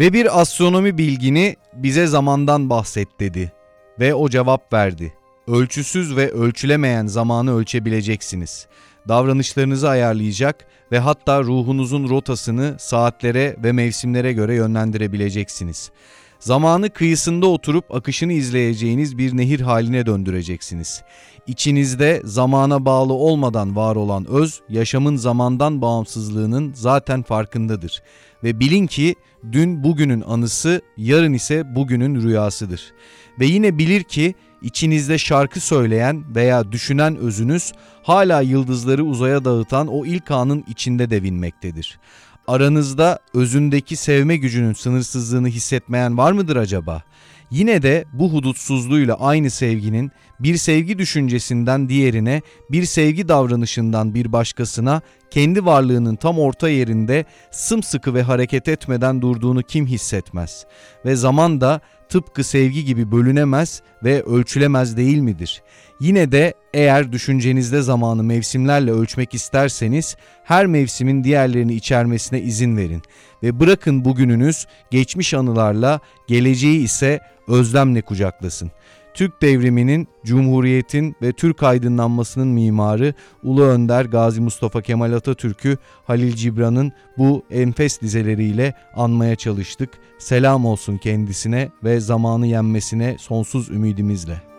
Ve bir astronomi bilgini bize zamandan bahset dedi. Ve o cevap verdi. Ölçüsüz ve ölçülemeyen zamanı ölçebileceksiniz. Davranışlarınızı ayarlayacak ve hatta ruhunuzun rotasını saatlere ve mevsimlere göre yönlendirebileceksiniz. Zamanı kıyısında oturup akışını izleyeceğiniz bir nehir haline döndüreceksiniz. İçinizde zamana bağlı olmadan var olan öz, yaşamın zamandan bağımsızlığının zaten farkındadır. Ve bilin ki dün bugünün anısı, yarın ise bugünün rüyasıdır. Ve yine bilir ki içinizde şarkı söyleyen veya düşünen özünüz hala yıldızları uzaya dağıtan o ilk anın içinde devinmektedir. Aranızda özündeki sevme gücünün sınırsızlığını hissetmeyen var mıdır acaba? Yine de bu hudutsuzluğuyla aynı sevginin bir sevgi düşüncesinden diğerine, bir sevgi davranışından bir başkasına kendi varlığının tam orta yerinde sımsıkı ve hareket etmeden durduğunu kim hissetmez? Ve zaman da tıpkı sevgi gibi bölünemez ve ölçülemez değil midir? Yine de eğer düşüncenizde zamanı mevsimlerle ölçmek isterseniz her mevsimin diğerlerini içermesine izin verin ve bırakın bugününüz geçmiş anılarla, geleceği ise özlemle kucaklasın. Türk devriminin, Cumhuriyet'in ve Türk aydınlanmasının mimarı Ulu Önder Gazi Mustafa Kemal Atatürk'ü Halil Cibran'ın bu enfes dizeleriyle anmaya çalıştık. Selam olsun kendisine ve zamanı yenmesine sonsuz ümidimizle.